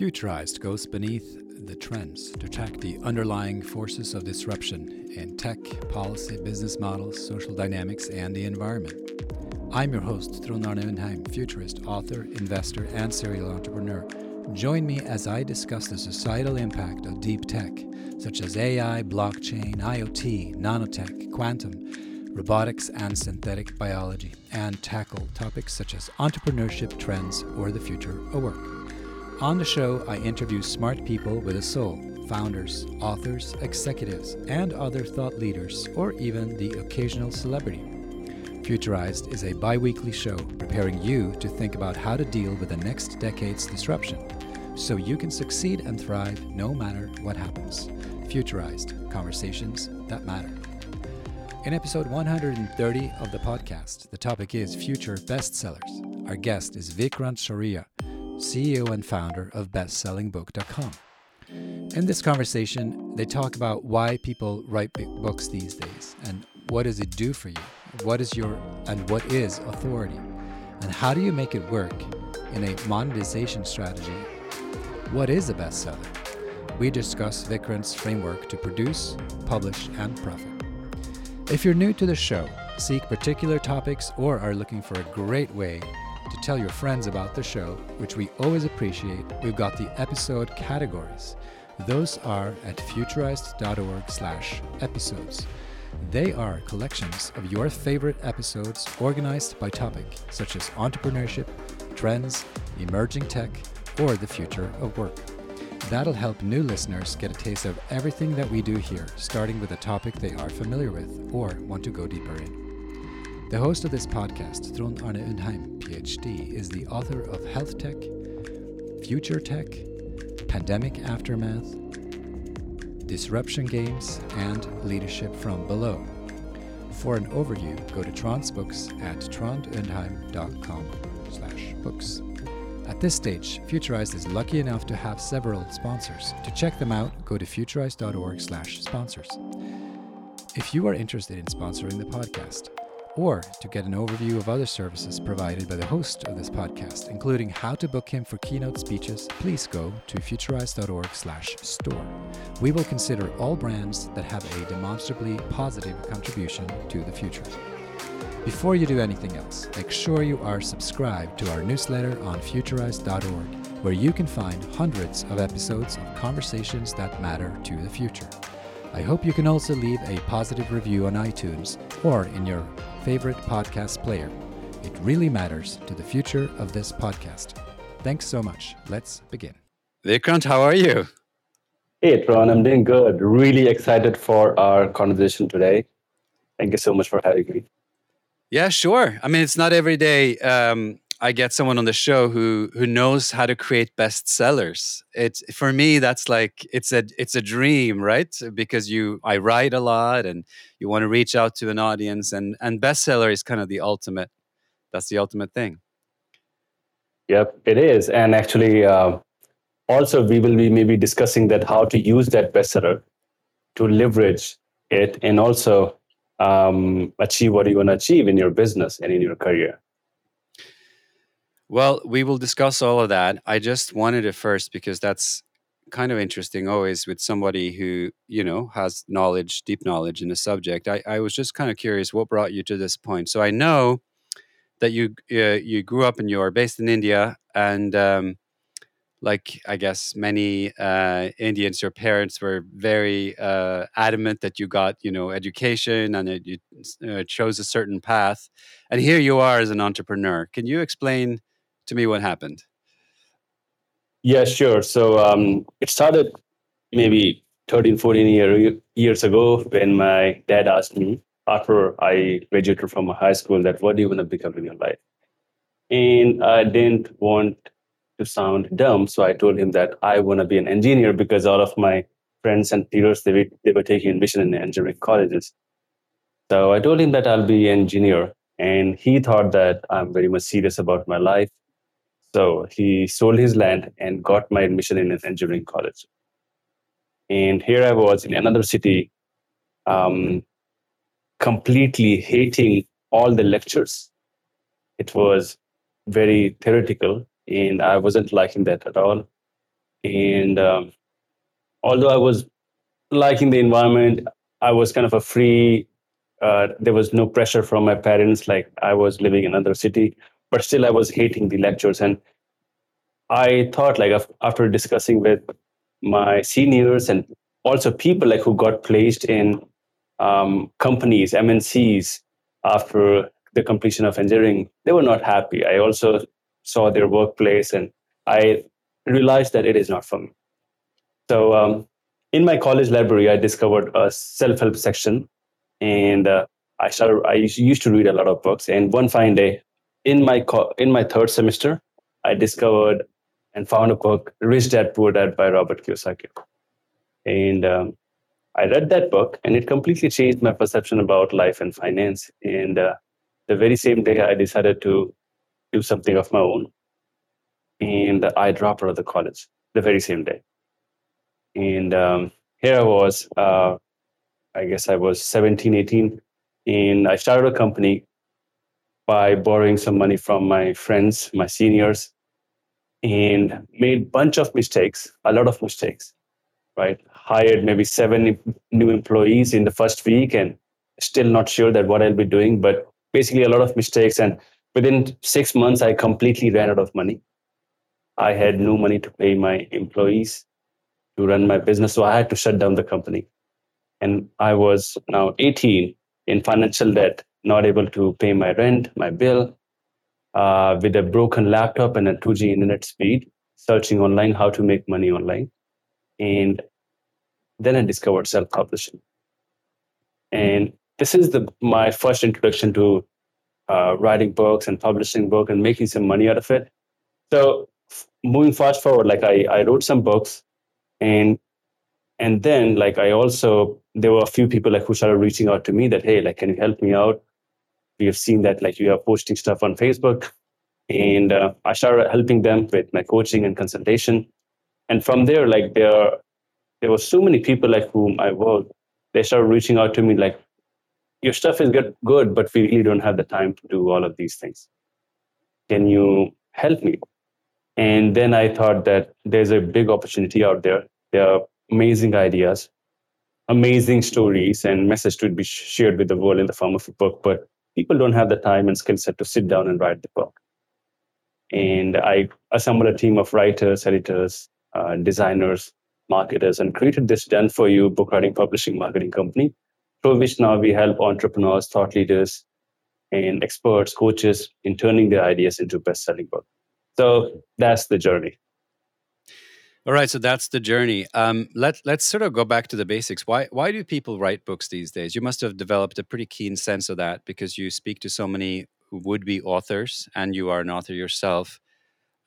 Futurized goes beneath the trends to track the underlying forces of disruption in tech, policy, business models, social dynamics, and the environment. I'm your host, Trond Arne futurist, author, investor, and serial entrepreneur. Join me as I discuss the societal impact of deep tech, such as AI, blockchain, IoT, nanotech, quantum, robotics, and synthetic biology, and tackle topics such as entrepreneurship trends or the future of work. On the show, I interview smart people with a soul founders, authors, executives, and other thought leaders, or even the occasional celebrity. Futurized is a bi weekly show preparing you to think about how to deal with the next decade's disruption so you can succeed and thrive no matter what happens. Futurized Conversations That Matter. In episode 130 of the podcast, the topic is Future Bestsellers. Our guest is Vikrant Shaurya CEO and founder of BestSellingBook.com. In this conversation, they talk about why people write books these days and what does it do for you? What is your and what is authority? And how do you make it work in a monetization strategy? What is a bestseller? We discuss Vikrant's framework to produce, publish, and profit. If you're new to the show, seek particular topics, or are looking for a great way to tell your friends about the show, which we always appreciate, we've got the episode categories. Those are at futurized.org slash episodes. They are collections of your favorite episodes organized by topic, such as entrepreneurship, trends, emerging tech, or the future of work. That'll help new listeners get a taste of everything that we do here, starting with a topic they are familiar with or want to go deeper in. The host of this podcast, Trond Arne Undheim, PhD, is the author of Health Tech, Future Tech, Pandemic Aftermath, Disruption Games, and Leadership from Below. For an overview, go to Trond's books at trondundheim.com slash books. At this stage, Futurized is lucky enough to have several sponsors. To check them out, go to futurized.org slash sponsors. If you are interested in sponsoring the podcast, or to get an overview of other services provided by the host of this podcast, including how to book him for keynote speeches, please go to futurized.org/store. We will consider all brands that have a demonstrably positive contribution to the future. Before you do anything else, make sure you are subscribed to our newsletter on futurized.org, where you can find hundreds of episodes of conversations that matter to the future. I hope you can also leave a positive review on iTunes or in your favorite podcast player. It really matters to the future of this podcast. Thanks so much. Let's begin. Vikrant, how are you? Hey, Trond, I'm doing good. Really excited for our conversation today. Thank you so much for having me. Yeah, sure. I mean, it's not every day um, I get someone on the show who who knows how to create bestsellers. It's for me that's like it's a it's a dream, right? Because you I write a lot and you want to reach out to an audience and and bestseller is kind of the ultimate that's the ultimate thing. Yep, it is. And actually uh, also we will be maybe discussing that how to use that bestseller to leverage it and also um, achieve what you want to achieve in your business and in your career. Well, we will discuss all of that. I just wanted it first because that's kind of interesting always with somebody who, you know, has knowledge, deep knowledge in the subject. I, I was just kind of curious what brought you to this point. So I know that you uh, you grew up and you are based in India and um, like I guess many uh, Indians, your parents were very uh, adamant that you got you know education and that you uh, chose a certain path, and here you are as an entrepreneur. Can you explain to me what happened. Yeah, sure. So um, it started maybe 13, 14 year, years ago when my dad asked me after I graduated from high school that what do you want to become in your life? And I didn't want to sound dumb, so I told him that I want to be an engineer because all of my friends and peers they they were taking admission in engineering colleges. So I told him that I'll be an engineer, and he thought that I'm very much serious about my life so he sold his land and got my admission in an engineering college. And here I was in another city, um, completely hating all the lectures. It was very theoretical, and I wasn't liking that at all. And um, although I was liking the environment, I was kind of a free. Uh, there was no pressure from my parents. Like I was living in another city, but still I was hating the lectures. And I thought, like after discussing with my seniors and also people like who got placed in um, companies, MNCs after the completion of engineering, they were not happy. I also saw their workplace and I realized that it is not for me. So um, in my college library, I discovered a self-help section, and uh, I started. I used to read a lot of books. And one fine day, in my co- in my third semester, I discovered and found a book, Rich Dad Poor Dad by Robert Kiyosaki. And um, I read that book, and it completely changed my perception about life and finance. And uh, the very same day, I decided to do something of my own. And I dropped out of the college the very same day. And um, here I was, uh, I guess I was 17, 18, and I started a company by borrowing some money from my friends, my seniors, and made bunch of mistakes, a lot of mistakes, right? Hired maybe seven new employees in the first week and still not sure that what I'll be doing, but basically a lot of mistakes. And within six months, I completely ran out of money. I had no money to pay my employees to run my business. So I had to shut down the company. And I was now 18 in financial debt, not able to pay my rent, my bill, uh, with a broken laptop and a 2G internet speed, searching online how to make money online. And then I discovered self publishing. And this is the my first introduction to uh, writing books and publishing book and making some money out of it. So moving fast forward, like I, I wrote some books and and then like i also there were a few people like who started reaching out to me that hey like can you help me out we have seen that like you are posting stuff on facebook and uh, i started helping them with my coaching and consultation and from there like there there were so many people like whom i worked they started reaching out to me like your stuff is good good but we really don't have the time to do all of these things can you help me and then I thought that there's a big opportunity out there. There are amazing ideas, amazing stories, and message to be shared with the world in the form of a book. But people don't have the time and skill set to sit down and write the book. And I assembled a team of writers, editors, uh, designers, marketers, and created this done for you book writing publishing marketing company, through which now we help entrepreneurs, thought leaders, and experts, coaches in turning their ideas into best selling books. So that's the journey. All right, so that's the journey. Um, let let's sort of go back to the basics. Why why do people write books these days? You must have developed a pretty keen sense of that because you speak to so many would be authors, and you are an author yourself.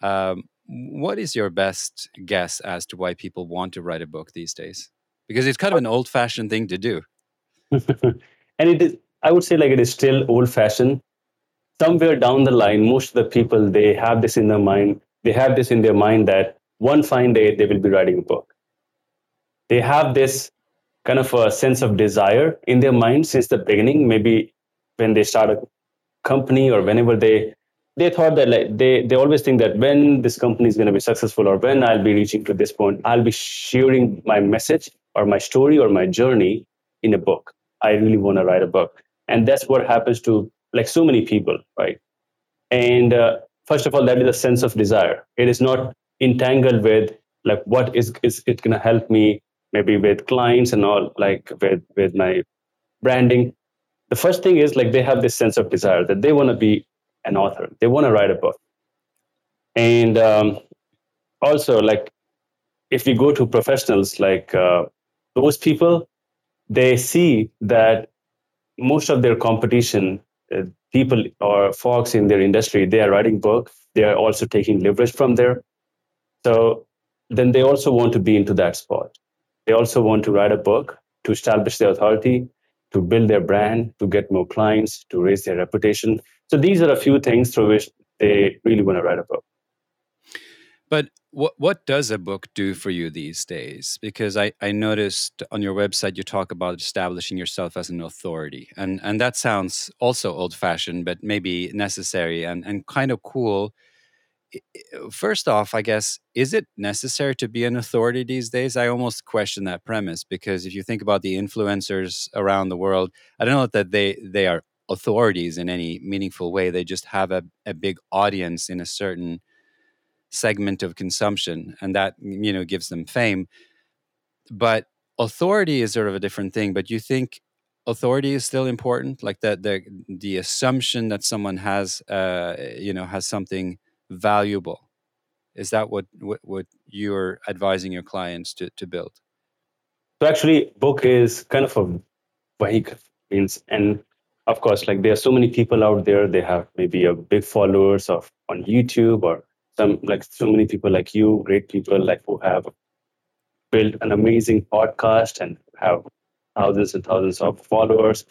Um, what is your best guess as to why people want to write a book these days? Because it's kind of an old fashioned thing to do. and it is, I would say, like it is still old fashioned somewhere down the line, most of the people they have this in their mind. They have this in their mind that one fine day they will be writing a book. They have this kind of a sense of desire in their mind since the beginning. Maybe when they start a company or whenever they they thought that like they they always think that when this company is going to be successful or when I'll be reaching to this point, I'll be sharing my message or my story or my journey in a book. I really want to write a book, and that's what happens to like so many people, right? And uh, first of all, that is a sense of desire. It is not entangled with like what is is it to help me maybe with clients and all like with with my branding. The first thing is like they have this sense of desire that they want to be an author. They want to write a book. And um, also like if we go to professionals like uh, those people, they see that most of their competition uh, people or folks in their industry, they are writing books. They are also taking leverage from there. So then they also want to be into that spot. They also want to write a book to establish their authority, to build their brand, to get more clients, to raise their reputation. So these are a few things through which they really want to write a book. But what what does a book do for you these days? Because I, I noticed on your website you talk about establishing yourself as an authority. And and that sounds also old fashioned, but maybe necessary and, and kind of cool first off, I guess, is it necessary to be an authority these days? I almost question that premise because if you think about the influencers around the world, I don't know that they they are authorities in any meaningful way. They just have a, a big audience in a certain segment of consumption, and that you know gives them fame. But authority is sort of a different thing. But you think authority is still important, like that the the assumption that someone has, uh, you know, has something valuable. Is that what, what, what you're advising your clients to, to build? So actually, book is kind of a vehicle means, and of course, like there are so many people out there. They have maybe a big followers of on YouTube or some like so many people like you, great people like who have built an amazing podcast and have thousands and thousands of followers.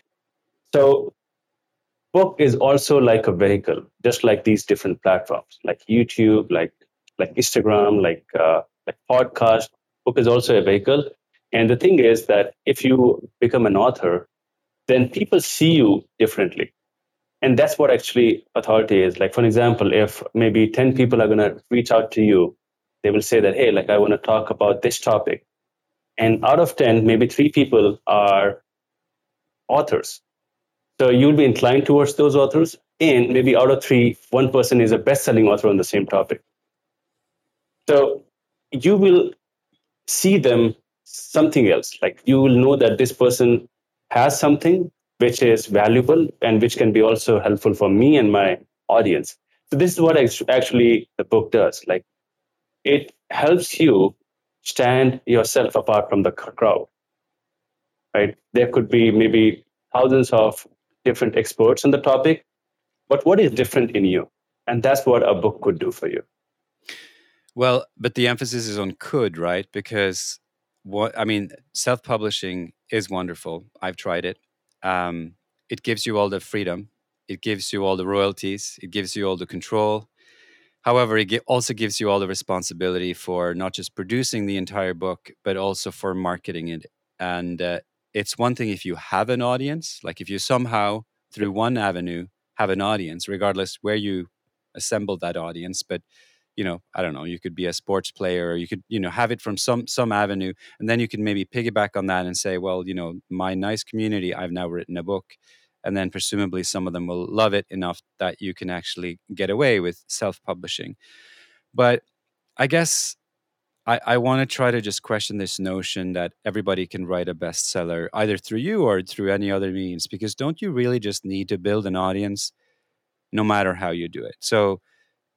So book is also like a vehicle, just like these different platforms, like YouTube, like like Instagram, like uh, like podcast. Book is also a vehicle, and the thing is that if you become an author, then people see you differently, and that's what actually authority is. Like for example, if maybe ten people are to reach out to you, they will say that hey, like I want to talk about this topic, and out of ten, maybe three people are authors so you'll be inclined towards those authors, and maybe out of three, one person is a best-selling author on the same topic. So you will see them something else. Like you will know that this person has something which is valuable and which can be also helpful for me and my audience. So this is what actually the book does. Like it helps you stand yourself apart from the crowd. Right? There could be maybe thousands of different experts on the topic, but what is different in you? And that's what a book could do for you. Well, but the emphasis is on could, right? Because what I mean, self publishing is wonderful. I've tried it. Um, it gives you all the freedom, it gives you all the royalties, it gives you all the control. However, it also gives you all the responsibility for not just producing the entire book, but also for marketing it. And uh, it's one thing if you have an audience, like if you somehow through one avenue have an audience, regardless where you assemble that audience, but you know, I don't know, you could be a sports player or you could, you know, have it from some some avenue and then you can maybe piggyback on that and say, well, you know, my nice community, I've now written a book and then presumably some of them will love it enough that you can actually get away with self-publishing. But I guess I, I want to try to just question this notion that everybody can write a bestseller either through you or through any other means, because don't you really just need to build an audience no matter how you do it? So,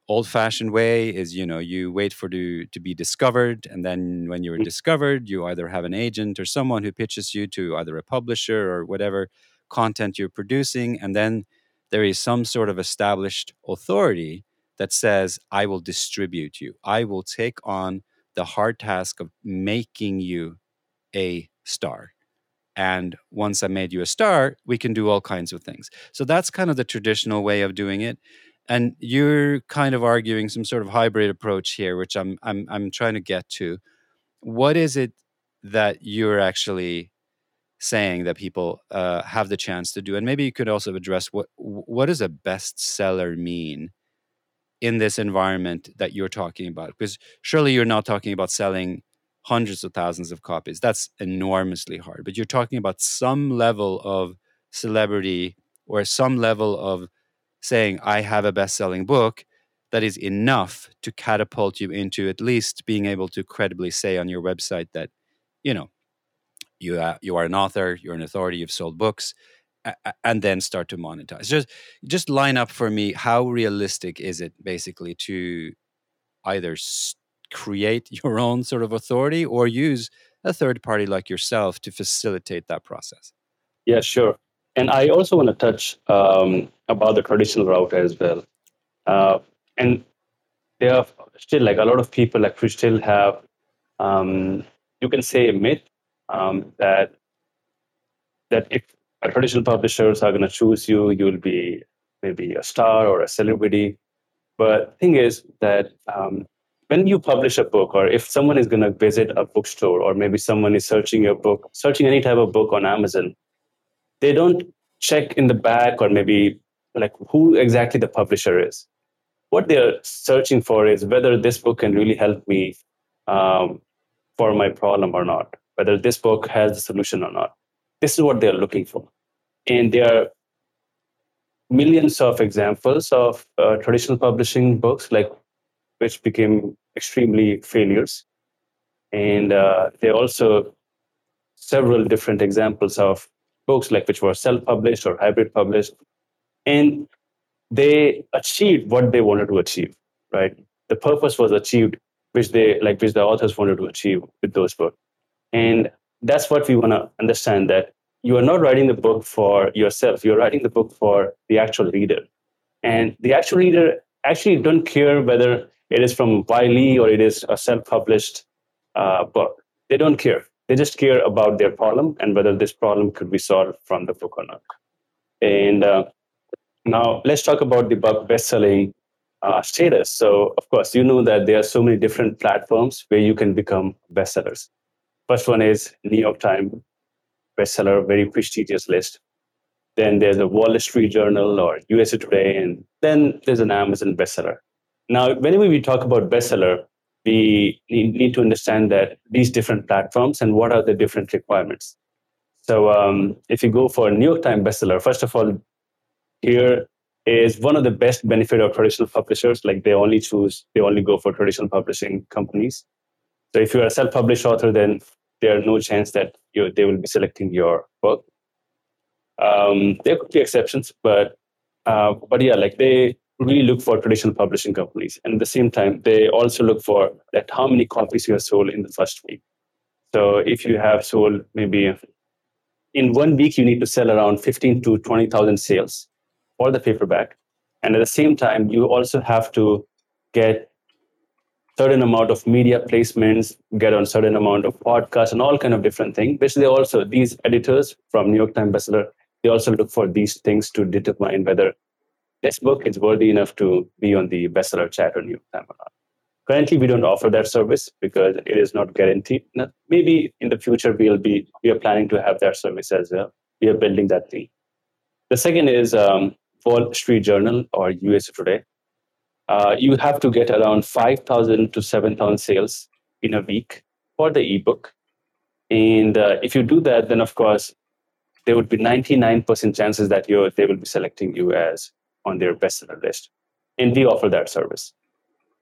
old fashioned way is you know you wait for to to be discovered and then when you're mm. discovered you either have an agent or someone who pitches you to either a publisher or whatever content you're producing and then there is some sort of established authority that says i will distribute you i will take on the hard task of making you a star. And once I made you a star, we can do all kinds of things. So that's kind of the traditional way of doing it. And you're kind of arguing some sort of hybrid approach here, which I'm I'm I'm trying to get to. What is it that you're actually saying that people uh, have the chance to do? And maybe you could also address what what does a bestseller mean in this environment that you're talking about? Because surely you're not talking about selling hundreds of thousands of copies. That's enormously hard. But you're talking about some level of celebrity or some level of saying i have a best-selling book that is enough to catapult you into at least being able to credibly say on your website that you know you are, you are an author you're an authority you've sold books and then start to monetize. Just just line up for me how realistic is it basically to either create your own sort of authority or use a third party like yourself to facilitate that process? Yeah sure. And i also want to touch um, about the traditional route as well. Uh, and there are still like a lot of people like we still have um, you can say a myth um, that that if traditional publishers are going to choose you. You'll be maybe a star or a celebrity. But the thing is that um, when you publish a book, or if someone is going to visit a bookstore, or maybe someone is searching your book, searching any type of book on Amazon, they don't check in the back or maybe like who exactly the publisher is. what they're searching for is whether this book can really help me um, for my problem or not, whether this book has a solution or not. This is what they're looking for. And there are millions of examples of uh, traditional publishing books, like which became extremely failures. And uh, there are also several different examples of books like which were self-published or hybrid published. And they achieved what they wanted to achieve, right? The purpose was achieved, which they like, which the authors wanted to achieve with those books. And that's what we want to understand that you are not writing the book for yourself. You're writing the book for the actual reader. And the actual reader actually don't care whether it is from Wiley or it is a self-published uh, book. They don't care. They just care about their problem and whether this problem could be solved from the book or not. And uh, now let's talk about the book best-selling uh, status. So, of course, you know that there are so many different platforms where you can become bestsellers. First one is New York Times bestseller, very prestigious list. Then there's a Wall Street Journal or USA Today, and then there's an Amazon bestseller. Now, whenever we talk about bestseller, we need to understand that these different platforms and what are the different requirements. So, um, if you go for a New York Times bestseller, first of all, here is one of the best benefit of traditional publishers. Like they only choose, they only go for traditional publishing companies. So if you're a self-published author, then there are no chance that you, they will be selecting your book. Um, there could be exceptions, but uh, but yeah, like they really look for traditional publishing companies, and at the same time, they also look for that how many copies you have sold in the first week. So if you have sold maybe in one week, you need to sell around fifteen to twenty thousand sales for the paperback. And at the same time, you also have to get certain amount of media placements, get on certain amount of podcasts and all kind of different things, which they also, these editors from New York Times bestseller, they also look for these things to determine whether this book is worthy enough to be on the bestseller chat or New York Times or not. Currently, we don't offer that service because it is not guaranteed. Maybe in the future we'll be we are planning to have that service as well. We are building that thing. The second is um, Wall Street Journal or USA Today. Uh, you have to get around 5,000 to 7,000 sales in a week for the ebook. And uh, if you do that, then of course, there would be 99% chances that you they will be selecting you as on their bestseller list. And we offer that service.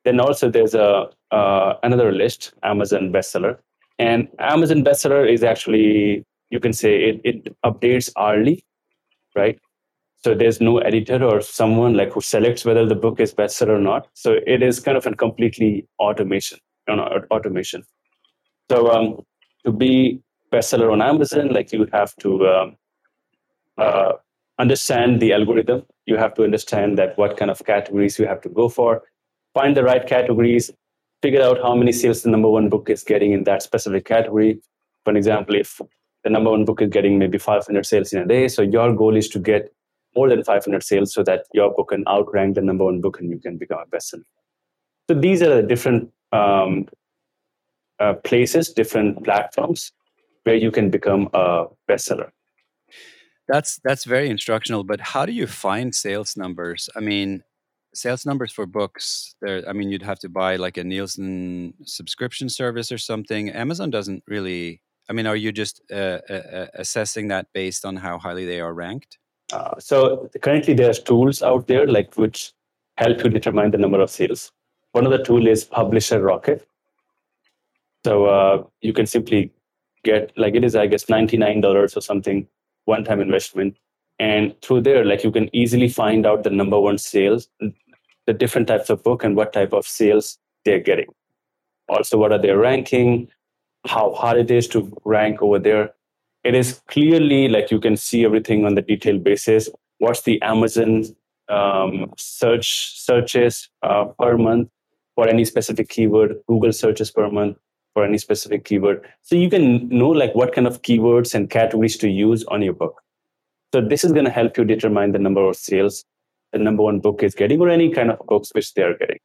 Then also there's a uh, another list, Amazon bestseller. And Amazon bestseller is actually, you can say it, it updates hourly, right? So there's no editor or someone like who selects whether the book is bestseller or not. So it is kind of a completely automation, you know, automation. So um, to be bestseller on Amazon, like you have to um, uh, understand the algorithm. You have to understand that what kind of categories you have to go for. Find the right categories. Figure out how many sales the number one book is getting in that specific category. For example, if the number one book is getting maybe 500 sales in a day, so your goal is to get more than 500 sales so that your book can outrank the number one book and you can become a bestseller. So these are the different um, uh, places, different platforms where you can become a bestseller. That's that's very instructional. But how do you find sales numbers? I mean, sales numbers for books. There, I mean, you'd have to buy like a Nielsen subscription service or something. Amazon doesn't really. I mean, are you just uh, uh, assessing that based on how highly they are ranked? Uh, so currently there's tools out there like which help you determine the number of sales. One of the tool is Publisher Rocket. So uh, you can simply get like it is I guess ninety nine dollars or something one time investment, and through there like you can easily find out the number one sales, the different types of book and what type of sales they're getting. Also, what are their ranking? How hard it is to rank over there it is clearly like you can see everything on the detailed basis. What's the Amazon um, search searches uh, per month for any specific keyword? Google searches per month for any specific keyword. So you can know like what kind of keywords and categories to use on your book. So this is going to help you determine the number of sales the number one book is getting or any kind of books which they are getting.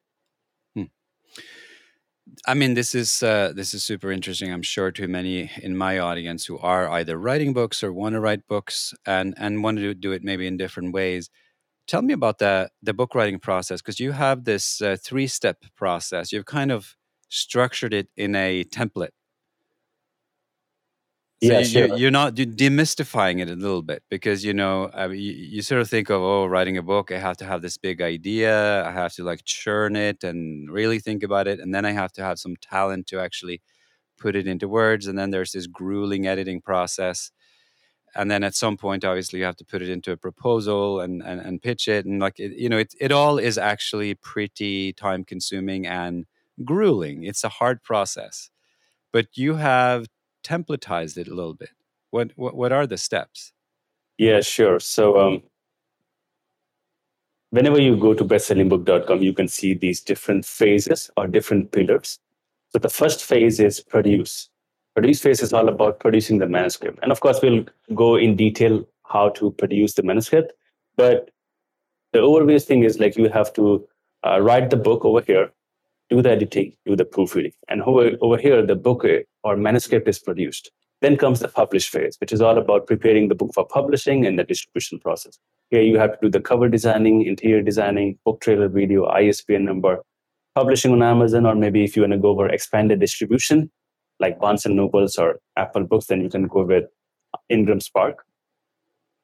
I mean, this is uh, this is super interesting. I'm sure to many in my audience who are either writing books or want to write books and and want to do it maybe in different ways. tell me about the the book writing process because you have this uh, three step process. You've kind of structured it in a template. So Yeah, you, sure. you're not you're demystifying it a little bit because you know I mean, you, you sort of think of oh writing a book I have to have this big idea I have to like churn it and really think about it and then I have to have some talent to actually put it into words and then there's this grueling editing process and then at some point obviously you have to put it into a proposal and and, and pitch it and like it, you know it, it all is actually pretty time consuming and grueling it's a hard process but you have templatized it a little bit what what, what are the steps Yeah, sure. So um, whenever you go to bestsellingbook.com, you can see these different phases or different pillars. So the first phase is produce. Produce phase is all about producing the manuscript. And of course, we'll go in detail how to produce the manuscript. But the overview thing is like you have to uh, write the book over here, do the editing, do the proofreading. And over, over here, the book uh, or manuscript is produced. Then comes the publish phase, which is all about preparing the book for publishing and the distribution process. Here you have to do the cover designing, interior designing, book trailer video, ISBN number, publishing on Amazon, or maybe if you want to go for expanded distribution, like Barnes and Nobles or Apple Books, then you can go with Ingram Spark.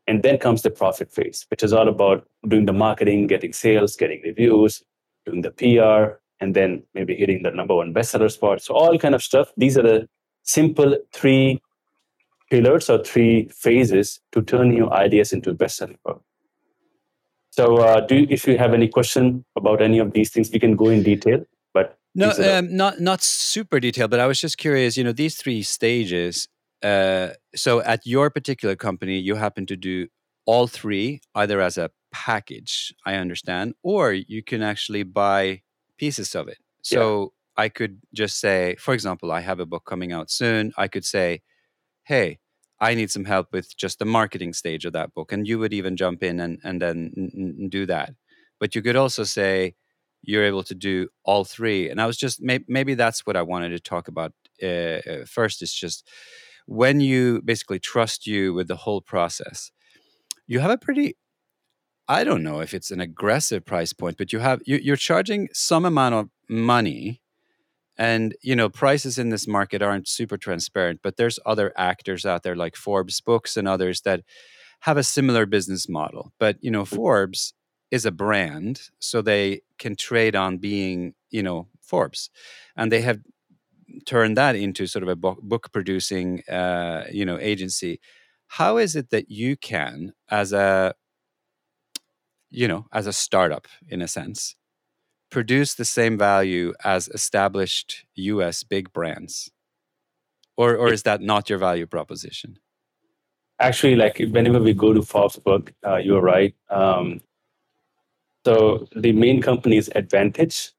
And then comes the profit phase, which is all about doing the marketing, getting sales, getting reviews, doing the PR, and then maybe hitting the number one bestseller spot. So all kind of stuff. These are the simple three pillars or three phases to turn your ideas into a bestseller. So, uh, do you, if you have any question about any of these things, we can go in detail. But no um, not not super detailed but i was just curious you know these three stages uh, so at your particular company you happen to do all three either as a package i understand or you can actually buy pieces of it. So i could just say for example i have a book coming out soon. I could say hey i need some help with just the marketing stage of that book and you would even jump in and, and then n- n- do that. But you could also say you're able to do all three and i was just may- maybe that's what i wanted to talk about uh, first is just when you basically trust you with the whole process you have a pretty i don't know if it's an aggressive price point but you have you, you're charging some amount of money and you know prices in this market aren't super transparent but there's other actors out there like forbes books and others that have a similar business model. But you know forbes is a brand so they can trade on being you know forbes. And they have turned that into sort of a book, book producing uh, you know agency. How is it that you can as a you know as a startup in a sense produce the same value as established us big brands or or is that not your value proposition actually like whenever we go to Forbes book, uh, you're right. Um, so the main company is Advantage,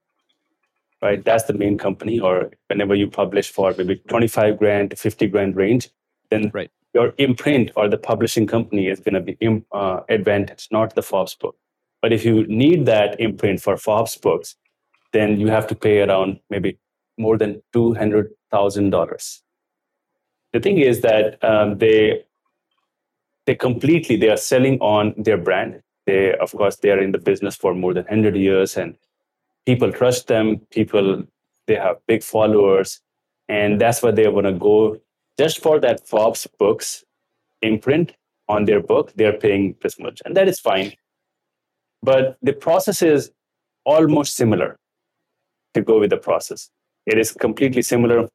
right? That's the main company. Or whenever you publish for maybe 25 grand to 50 grand range, then Right. your imprint or the publishing company is going to be uh, Advantage, not the Forbes book. But if you need that imprint for Forbes books, then you have to pay around maybe more than $200,000. The thing is that um, they they completely they are selling on their brand. They of course they are in the business for more than 100 years and people trust them. People they have big followers. And that's why they want to go. Just for that forbes books imprint on their book they're paying this much. And that is fine but the process is almost similar to go with the process. It is completely similar.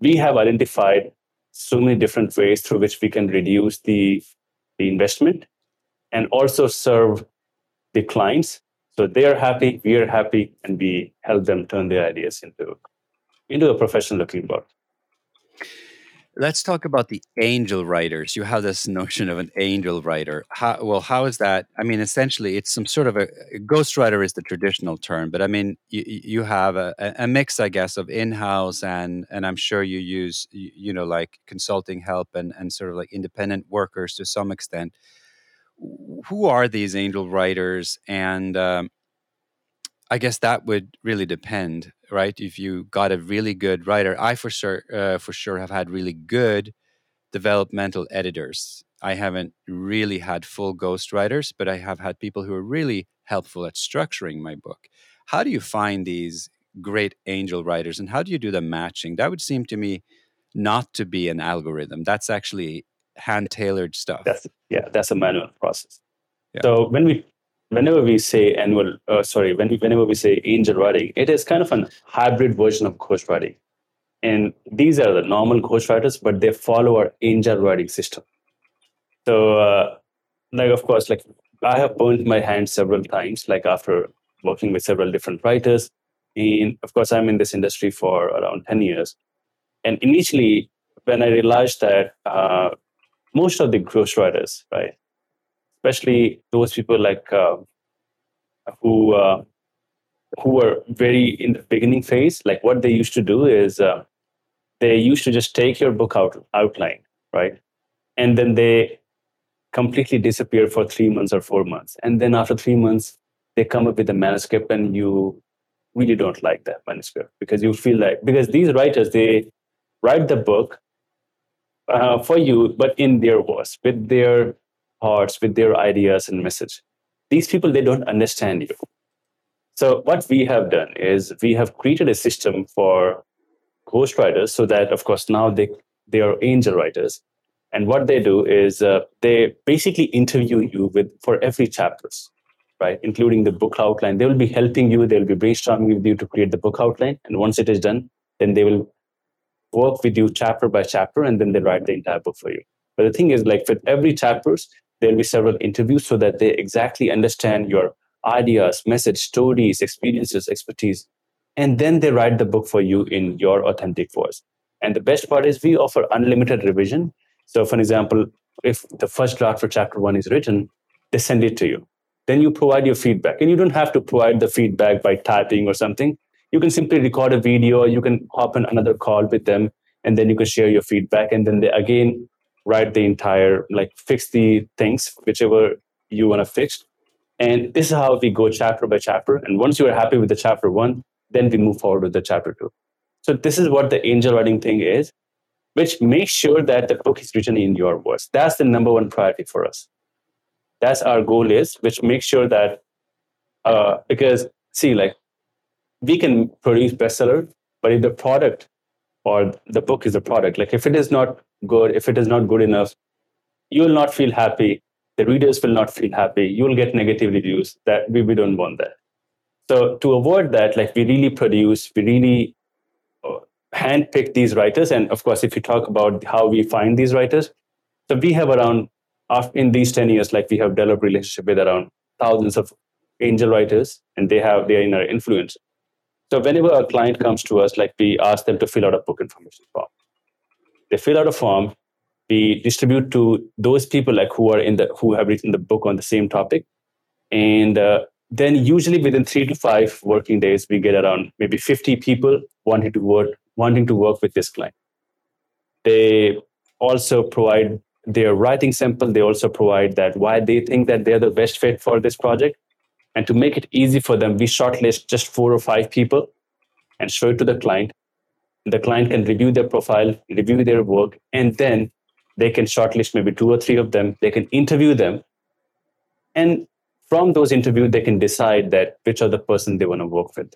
We have identified so many different ways through which we can reduce the the investment and also serve the clients. So they're happy we're happy and we help them turn their ideas into into a professional looking book let's talk about the angel writers. You have this notion of an angel writer. How, well how is that? I mean essentially it's some sort of a, a ghostwriter is the traditional term but i mean you, you have a, a mix i guess of in-house and and i'm sure you use you, you know like consulting help and and sort of like independent workers to some extent. Who are these angel writers? And um, i guess that would really depend right if you got a really good writer i for sure uh, for sure have had really good developmental editors. I haven't really had full ghost writers, but I have had people who are really helpful at structuring my book. How do you find these great angel writers and how do you do the matching? That would seem to me not to be an algorithm. That's actually hand tailored stuff. That's yeah, that's a manual process. Yeah. So when we whenever we say annual uh, sorry, when whenever we say angel writing, it is kind of an hybrid version of ghost writing. And these are the normal ghostwriters, but they follow our angel writing system. So, uh, like, of course, like I have burned my hand several times, like after working with several different writers. And of course, I'm in this industry for around 10 years. And initially, when I realized that uh, most of the ghostwriters, right, especially those people like uh, who uh, who were very in the beginning phase, like what they used to do is uh, they used to just take your book out outline, right, and then they completely disappear for three months or four months, and then after three months they come up with a manuscript, and you really don't like that manuscript because you feel like because these writers they write the book uh, for you, but in their voice, with their thoughts, with their ideas and message. These people they don't understand you so what we have done is we have created a system for ghostwriters so that, of course, now they they are angel writers, and what they do is uh, they basically interview you with for every chapters, right, including the book outline. They will be helping you. They will be brainstorming with you to create the book outline, and once it is done, then they will work with you chapter by chapter, and then they write the entire book for you. But the thing is, like with every chapters, there will be several interviews so that they exactly understand your ideas, message, stories, experiences, expertise. And then they write the book for you in your authentic voice. And the best part is we offer unlimited revision. So, for example, if the first draft for chapter one is written, they send it to you. Then you provide your feedback. And you don't have to provide the feedback by typing or something. You can simply record a video, you can hop on another call with them, and then you can share your feedback. And then they again write the entire, like fix the things, whichever you want to fix. And this is how we go chapter by chapter. And once you are happy with the chapter one, then we move forward with the chapter two. So this is what the angel writing thing is, which makes sure that the book is written in your words That's the number one priority for us. That's our goal is, which makes sure that uh, because see, like we can produce bestseller, but if the product or the book is a product, like if it is not good, if it is not good enough, you will not feel happy. The readers will not feel happy. You'll get negative reviews that we, we don't want that. So to avoid that like we really produce we really uh, handpick these writers. And of course if you talk about how we find these writers so we have around in these 10 years like we have developed relationship with around thousands of angel writers and they have they are in our influence. So whenever a client comes to us like we ask them to fill out a book information form they fill out a form we distribute to those people like who are in the who have written the book on the same topic. And uh, then usually within three to five working days we get around maybe 50 people wanting to work wanting to work with this client. They also provide their writing sample. They also provide that why they think that they're the best fit for this project. And to make it easy for them we shortlist just four or five people and show it to the client the client can review their profile review their work and then they can shortlist maybe two or three of them. They can interview them. And from those interviews they can decide that which the person they want to work with.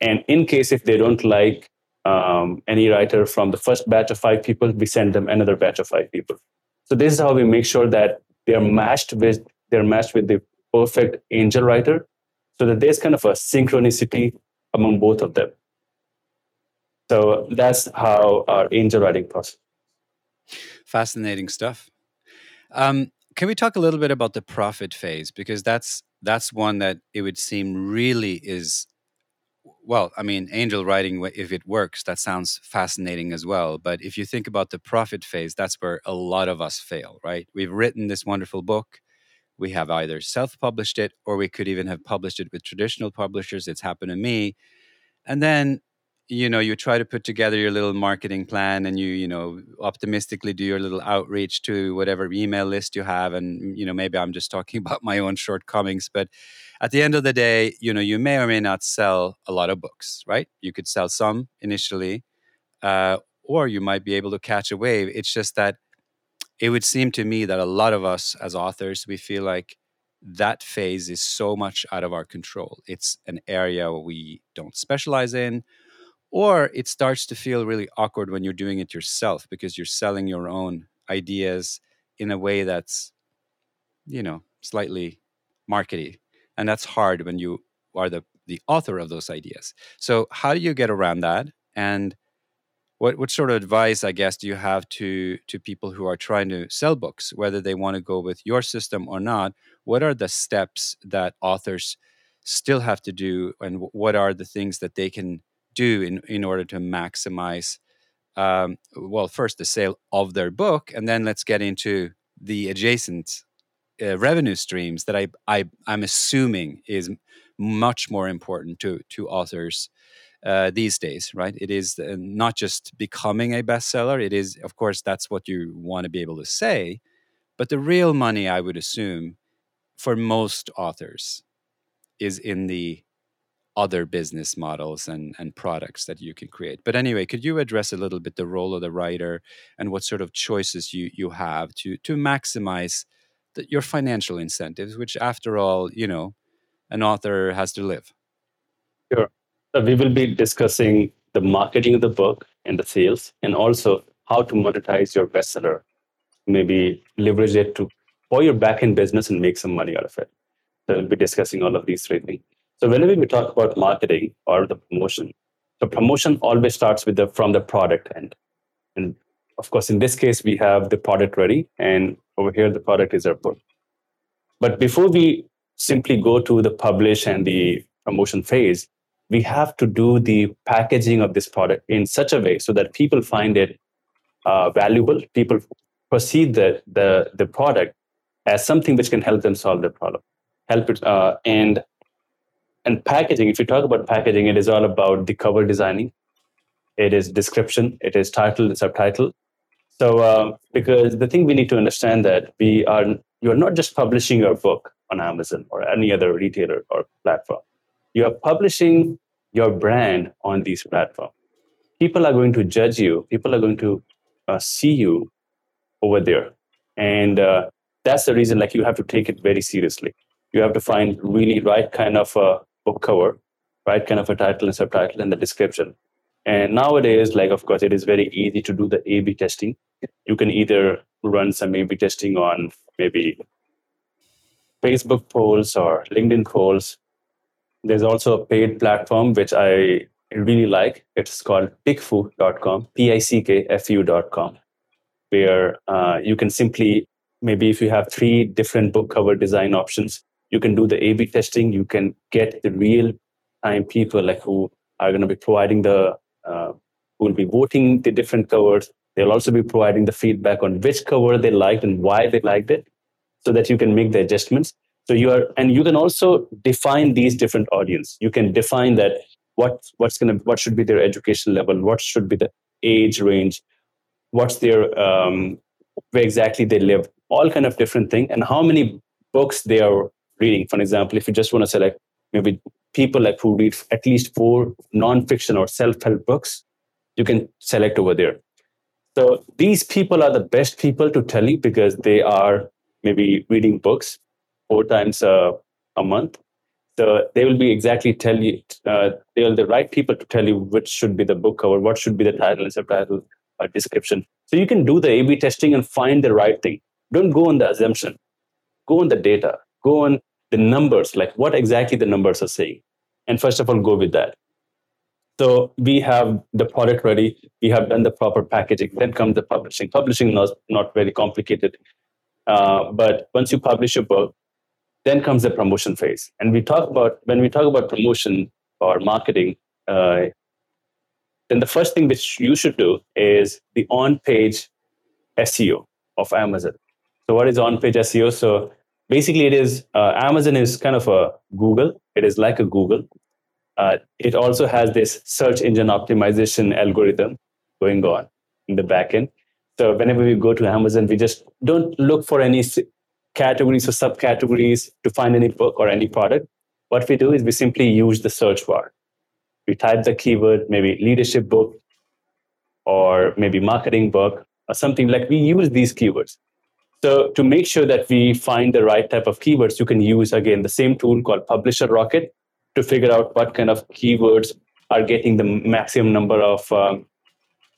And in case if they don't like um, any writer from the first batch of five people we send them another batch of five people. So this is how we make sure that they're matched with they're matched with the perfect angel writer so that there's kind of a synchronicity among both of them so that's how our angel writing process. Fascinating stuff. Um, can we talk a little bit about the profit phase? Because that's that's one that it would seem really is well i mean angel writing if it works that sounds fascinating as well. But if you think about the profit phase that's where a lot of us fail right? We've written this wonderful book. We have either self-published it or we could even have published it with traditional publishers. It's happened to me. And then you know you try to put together your little marketing plan and you you know optimistically do your little outreach to whatever email list you have and you know maybe i'm just talking about my own shortcomings but at the end of the day you know you may or may not sell a lot of books right you could sell some initially uh, or you might be able to catch a wave. It's just that it would seem to me that a lot of us as authors, we feel like that phase is so much out of our control. It's an area we don't specialize in, or it starts to feel really awkward when you're doing it yourself because you're selling your own ideas in a way that's, you know, slightly markety. And that's hard when you are the, the author of those ideas. So, how do you get around that? And what what sort of advice i guess do you have to to people who are trying to sell books whether they want to go with your system or not what are the steps that authors still have to do and what are the things that they can do in in order to maximize um, well first the sale of their book and then let's get into the adjacent uh, revenue streams that I, I i'm assuming is much more important to to authors uh, these days, right? It is not just becoming a bestseller. It is, of course, that's what you want to be able to say. But the real money, I would assume, for most authors is in the other business models and, and products that you can create. But anyway, could you address a little bit the role of the writer and what sort of choices you, you have to, to maximize the, your financial incentives, which, after all, you know, an author has to live? Sure. So we will be discussing the marketing of the book and the sales, and also how to monetize your bestseller. Maybe leverage it to for your back-end business and make some money out of it. So we'll be discussing all of these three things. So whenever we talk about marketing or the promotion, the promotion always starts with the from the product end. And of course, in this case, we have the product ready, and over here the product is our book. But before we simply go to the publish and the promotion phase, we have to do the packaging of this product in such a way so that people find it uh, valuable. People perceive the, the, the product as something which can help them solve their problem. Help it, uh, and and packaging. If you talk about packaging, it is all about the cover designing. It is description. It is title and subtitle. So, uh, because the thing we need to understand that we are you are not just publishing your book on Amazon or any other retailer or platform you are publishing your brand on these platforms. People are going to judge you. People are going to uh, see you over there, and uh, that's the reason. Like you have to take it very seriously. You have to find really right kind of a book cover, right kind of a title and subtitle, and the description. And nowadays, like of course, it is very easy to do the A/B testing. You can either run some A/B testing on maybe Facebook polls or LinkedIn polls there's also a paid platform which I really like. It's called pickfu.com, P-I-C-K-F-U.com, where uh, you can simply, maybe if you have three different book cover design options, you can do the A-B testing. You can get the real time people like who are going to be providing the, uh, who will be voting the different covers. They'll also be providing the feedback on which cover they liked and why they liked it so that you can make the adjustments so you are, and you can also define these different audience. You can define that what what's gonna what should be their education level, what should be the age range, what's their um, where exactly they live, all kind of different thing, and how many books they are reading. For example, if you just want to select maybe people like who read at least four non-fiction or self-help books, you can select over there. So these people are the best people to tell you because they are maybe reading books four times uh, a month. So they will be exactly tell you, uh, they are the right people to tell you which should be the book cover, what should be the title and subtitle or description. So you can do the A B testing and find the right thing. Don't go on the assumption, go on the data, go on the numbers, like what exactly the numbers are saying. And first of all, go with that. So we have the product ready. We have done the proper packaging. Then comes the publishing. Publishing is not very complicated. Uh, but once you publish a book, then comes the promotion phase. And we talk about when we talk about promotion or marketing, uh, then the first thing which you should do is the on-page SEO of Amazon. So what is on-page SEO? So basically, it is uh, Amazon is kind of a Google. It is like a Google. Uh, it also has this search engine optimization algorithm going on in the backend. So whenever we go to Amazon, we just don't look for any categories or subcategories to find any book or any product, what we do is we simply use the search bar. We type the keyword, maybe leadership book, or maybe marketing book or something like we use these keywords. So to make sure that we find the right type of keywords, you can use again the same tool called Publisher Rocket to figure out what kind of keywords are getting the maximum number of um,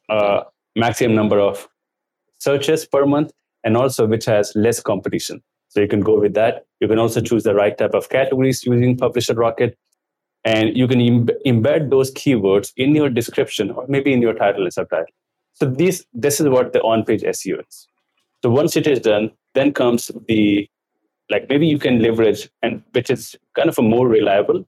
uh, maximum number of searches per month, and also which has less competition. So you can go with that. You can also choose the right type of categories using Publisher Rocket, and you can Im- embed those keywords in your description or maybe in your title and subtitle. So this this is what the on-page SEO is. So once it is done, then comes the like maybe you can leverage and which is kind of a more reliable.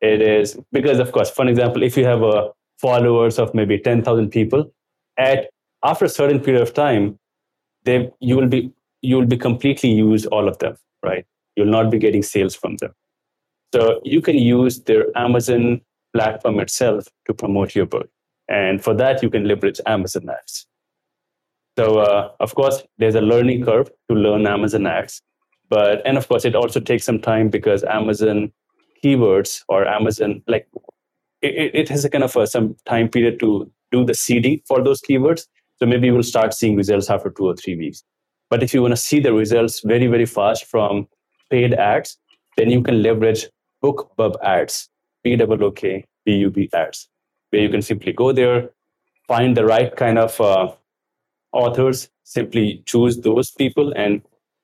It is because of course, for example, if you have a followers of maybe 10,000 people, at after a certain period of time, they you will be you will be completely use all of them, right? You'll not be getting sales from them. So you can use their Amazon platform itself to promote your book. And for that, you can leverage Amazon ads. So, uh, of course, there's a learning curve to learn Amazon ads. But, and of course, it also takes some time because Amazon keywords or Amazon, like, it, it has a kind of a, some time period to do the seeding for those keywords. So maybe you will start seeing results after two or three weeks. But if you want to see the results very, very fast from paid ads, then you can leverage BookBub ads, B O K B U B ads, where you can simply go there, find the right kind of uh, authors, simply choose those people, and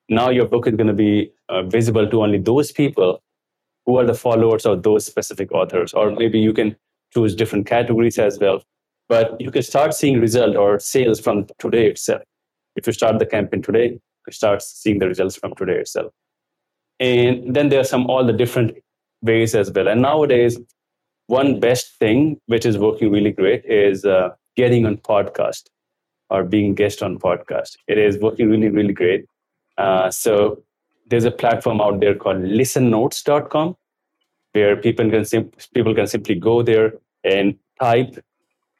now your book is going to be uh, visible to only those people who are the followers of those specific authors. Or maybe you can choose different categories as well. But you can start seeing result or sales from today itself. If you start the campaign today, you start seeing the results from today itself. And then there are some all the different ways as well. And nowadays, one best thing which is working really great is uh, getting on podcast or being guest on podcast. It is working really, really great. Uh, so there's a platform out there called listennotes.com where people can sim- people can simply go there and type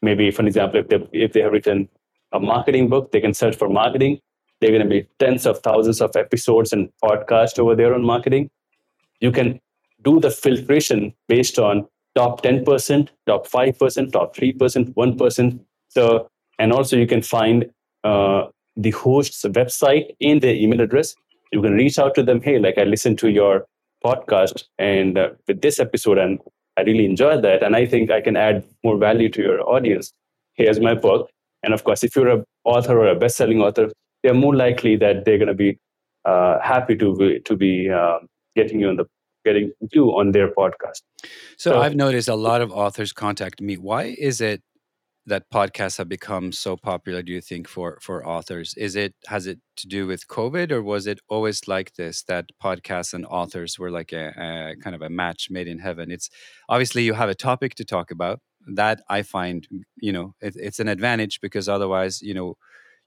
maybe for example if they if they have written a marketing book they can search for marketing there are going to be tens of thousands of episodes and podcasts over there on marketing you can do the filtration based on top 10%, top 5%, top 3%, 1%. So, and also you can find uh, the host's website in their email address. You can reach out to them. Hey, like I listened to your podcast and uh, with this episode, and I really enjoyed that. And I think I can add more value to your audience. Here's my book. And of course, if you're an author or a best-selling author, they're more likely that they're going to be uh, happy to be, to be uh, getting you on the getting you on their podcast. So, so I've noticed a lot of authors contact me. Why is it that podcasts have become so popular do you think for for authors? Is it has it to do with covid or was it always like this that podcasts and authors were like a, a, kind of a match made in heaven? It's obviously you have a topic to talk about. That i find you know it, it's an advantage because otherwise you know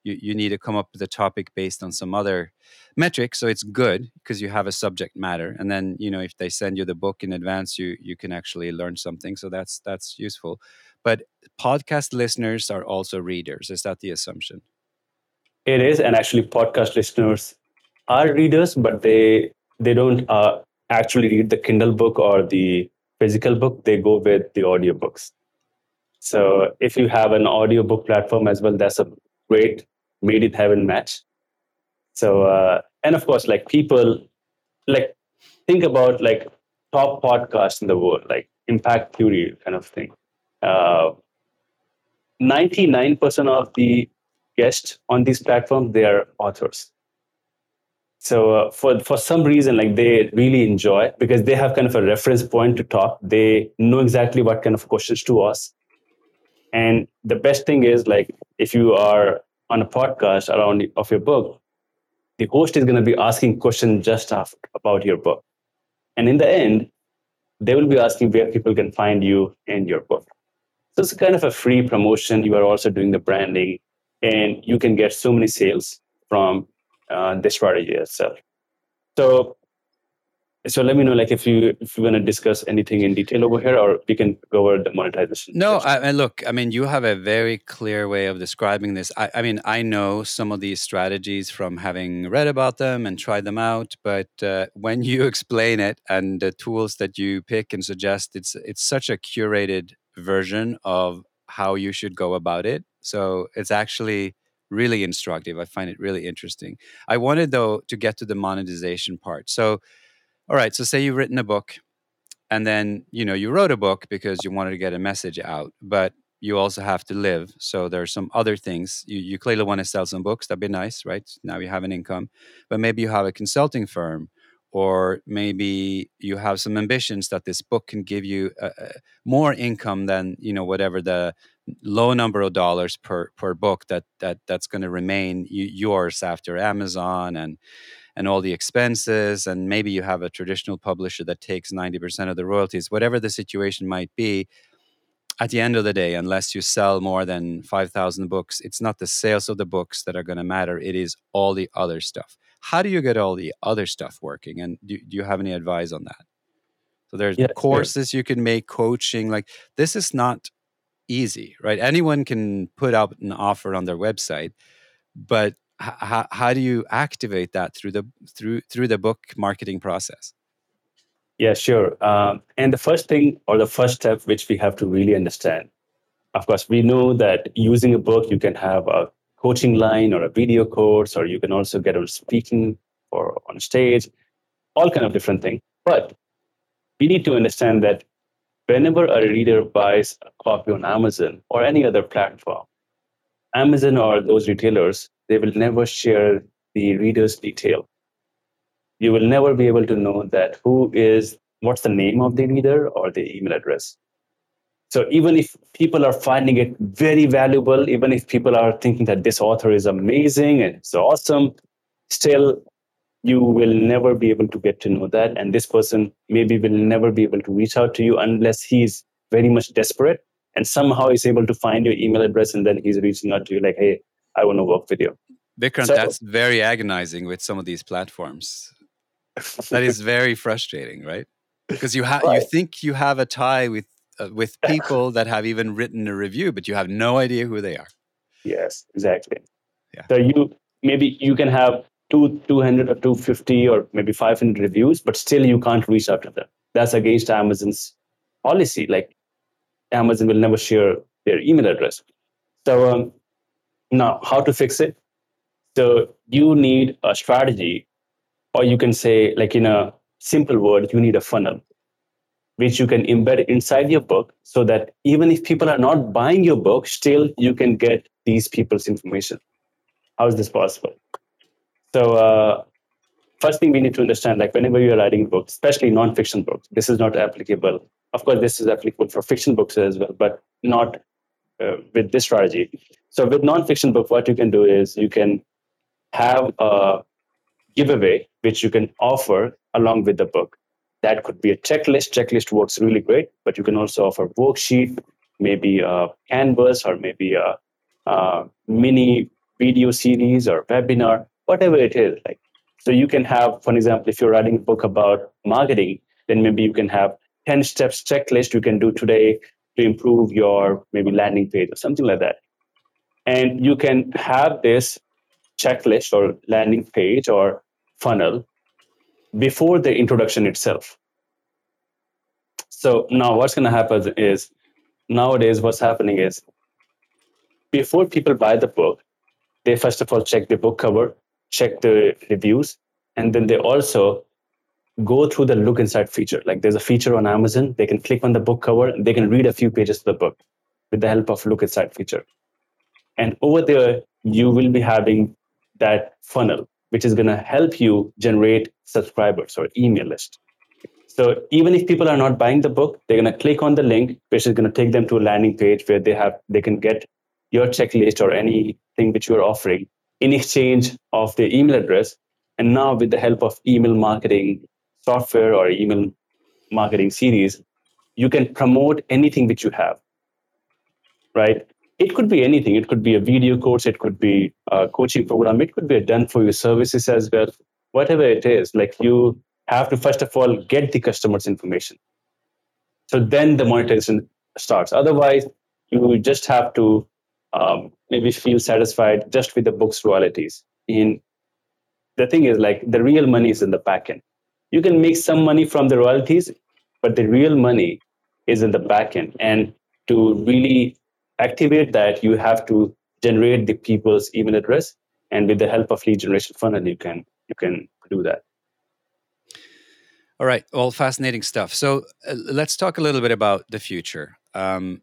you, you need to come up with a topic based on some other metric so it's good because you have a subject matter. And then you know if they send you the book in advance you you can actually learn something so that's that's useful but podcast listeners are also readers is that the assumption it is and actually podcast listeners are readers but they they don't uh, actually read the kindle book or the physical book they go with the audiobooks so if you have an audiobook platform as well that's a great made in heaven match. So, uh, and of course, like people, like think about like top podcasts in the world, like Impact Theory kind of thing. Uh, 99% of the guests on these platforms, they are authors. So uh, for, for some reason, like they really enjoy because they have kind of a reference point to talk. They know exactly what kind of questions to ask. And the best thing is like if you are on a podcast around of your book, the host is going to be asking questions just after, about your book. And in the end, they will be asking where people can find you and your book. So it's kind of a free promotion. You are also doing the branding, and you can get so many sales from uh, this strategy itself. So so let me know like if you if you want to discuss anything in detail over here or we can go over the monetization no I, I, look i mean you have a very clear way of describing this I, I, mean i know some of these strategies from having read about them and tried them out but uh, when you explain it and the tools that you pick and suggest it's it's such a curated version of how you should go about it So it's actually really instructive. I find it really interesting. I wanted though to get to the monetization part. So, all right. So say you've written a book, and then you know you wrote a book because you wanted to get a message out, but you also have to live. So there are some other things. You, you clearly want to sell some books. That'd be nice, right? Now you have an income, but maybe you have a consulting firm, or maybe you have some ambitions that this book can give you uh, uh more income than you know whatever the low number of dollars per per book that that that's going to remain yours after Amazon and and all the expenses and maybe you have a traditional publisher that takes 90% of the royalties whatever the situation might be at the end of the day, unless you sell more than 5,000 books, it's not the sales of the books that are going to matter. It is all the other stuff. How do you get all the other stuff working? And do, do you have any advice on that? So there's yeah, courses you can make, coaching. Like this is not easy, right? Anyone can put out an offer on their website, but h- how do you activate that through the through through the book marketing process? Yeah, sure. Um, and the first thing or the first step which we have to really understand, of course, we know that using a book, you can have a coaching line or a video course, or you can also get on speaking or on stage, all kind of different things. But we need to understand that whenever a reader buys a copy on Amazon or any other platform, Amazon or those retailers, they will never share the reader's detail you will never be able to know that who is what's the name of the reader or the email address. So even if people are finding it very valuable, even if people are thinking that this author is amazing and it's awesome, still you will never be able to get to know that. And this person maybe will never be able to reach out to you unless he's very much desperate and somehow is able to find your email address and then he's reaching out to you like, hey, I want to work with you. Vikrant, so, that's very agonizing with some of these platforms that is very frustrating, right? Because you have right. you think you have a tie with uh, with people that have even written a review, but you have no idea who they are. Yes, exactly. Yeah. So you maybe you can have two, 200 or 250 or maybe 500 reviews, but still you can't reach out to them. That's against Amazon's policy. Like Amazon will never share their email address. So um, now, how to fix it? So you need a strategy or you can say, like in a simple word, you need a funnel, which you can embed inside your book so that even if people are not buying your book, still you can get these people's information. How is this possible? So, uh, first thing we need to understand, like whenever you're writing books, especially non-fiction books, this is not applicable. Of course, this is applicable for fiction books as well, but not uh, with this strategy. So, with non-fiction book, what you can do is you can have a giveaway which you can offer along with the book. That could be a checklist. Checklist works really great, but you can also offer worksheet, maybe a canvas, or maybe a, a mini video series or webinar, whatever it is. Like so, you can have, for example, if you're writing a book about marketing, then maybe you can have 10 steps checklist you can do today to improve your maybe landing page or something like that. And you can have this checklist or landing page or funnel before the introduction itself. So now what's going to happen is nowadays what's happening is before people buy the book, they first of all check the book cover, check the reviews, and then they also go through the look inside feature. Like there's a feature on Amazon, they can click on the book cover, they can read a few pages of the book with the help of look inside feature. And over there, you will be having that funnel which is going to help you generate subscribers or email list. So even if people are not buying the book, they're going to click on the link, which is going to take them to a landing page where they have they can get your checklist or anything which you're offering in exchange of their email address. And now with the help of email marketing software or email marketing series, you can promote anything which you have. Right? It could be anything. It could be a video course, it could be a coaching program, it could be a done for you services as well. Whatever it is, like you have to first of all get the customer's information. So then the monetization starts. Otherwise, you just have to um, maybe feel satisfied just with the book's royalties. In the thing is, like the real money is in the back end. You can make some money from the royalties, but the real money is in the back end. And to really activate that, you have to generate the people's email address, and with the help of lead generation funnel, you can you can do that. All right, all fascinating stuff. So uh, let's talk a little bit about the future. Um,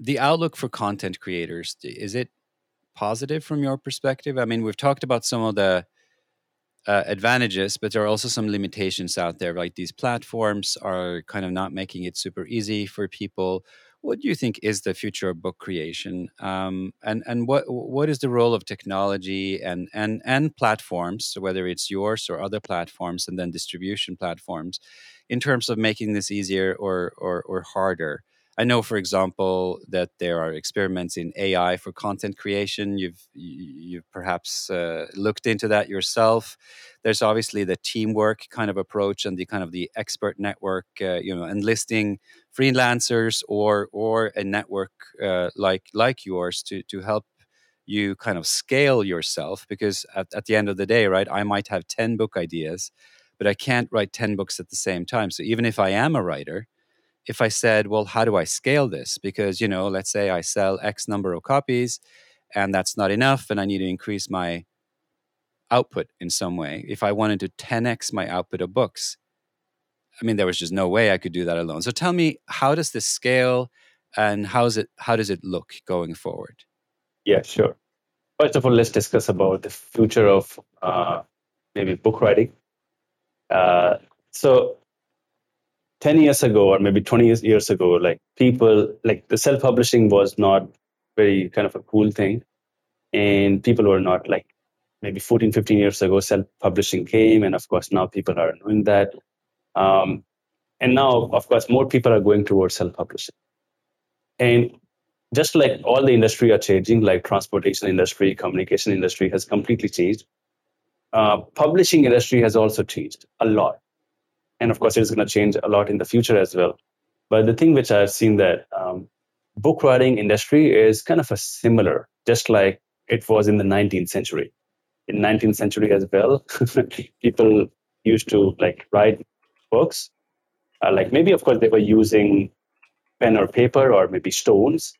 the outlook for content creators is it positive from your perspective? I mean, we've talked about some of the uh, advantages, but there are also some limitations out there. Like these platforms are kind of not making it super easy for people. What do you think is the future of book creation, um, and and what what is the role of technology and and and platforms, whether it's yours or other platforms, and then distribution platforms, in terms of making this easier or or, or harder? I know, for example, that there are experiments in AI for content creation. You've you've perhaps uh, looked into that yourself. There's obviously the teamwork kind of approach and the kind of the expert network. Uh, you know, enlisting freelancers or or a network uh, like like yours to to help you kind of scale yourself because at, at the end of the day right i might have 10 book ideas but i can't write 10 books at the same time so even if i am a writer if I said, well, how do I scale this? Because, you know, let's say I sell X number of copies and that's not enough and I need to increase my output in some way. If I wanted to 10x my output of books, I mean, there was just no way I could do that alone. So tell me, how does this scale and how's it, how does it look going forward? Yeah, sure. First of all, let's discuss about the future of uh, maybe book writing. Uh, so 10 years ago or maybe 20 years ago like people like the self-publishing was not very kind of a cool thing. And people were not like maybe 14 15 years ago self-publishing came and of course now people are doing that. Um, and now of course more people are going towards self-publishing. And just like all the industry are changing like transportation industry communication industry has completely changed uh, publishing industry has also changed a lot and of course it's going to change a lot in the future as well. But the thing which i've seen that um, book writing industry is kind of a similar just like it was in the 19th century. In 19th century as well people used to like write books. Uh, like maybe of course they were using pen or paper or maybe stones.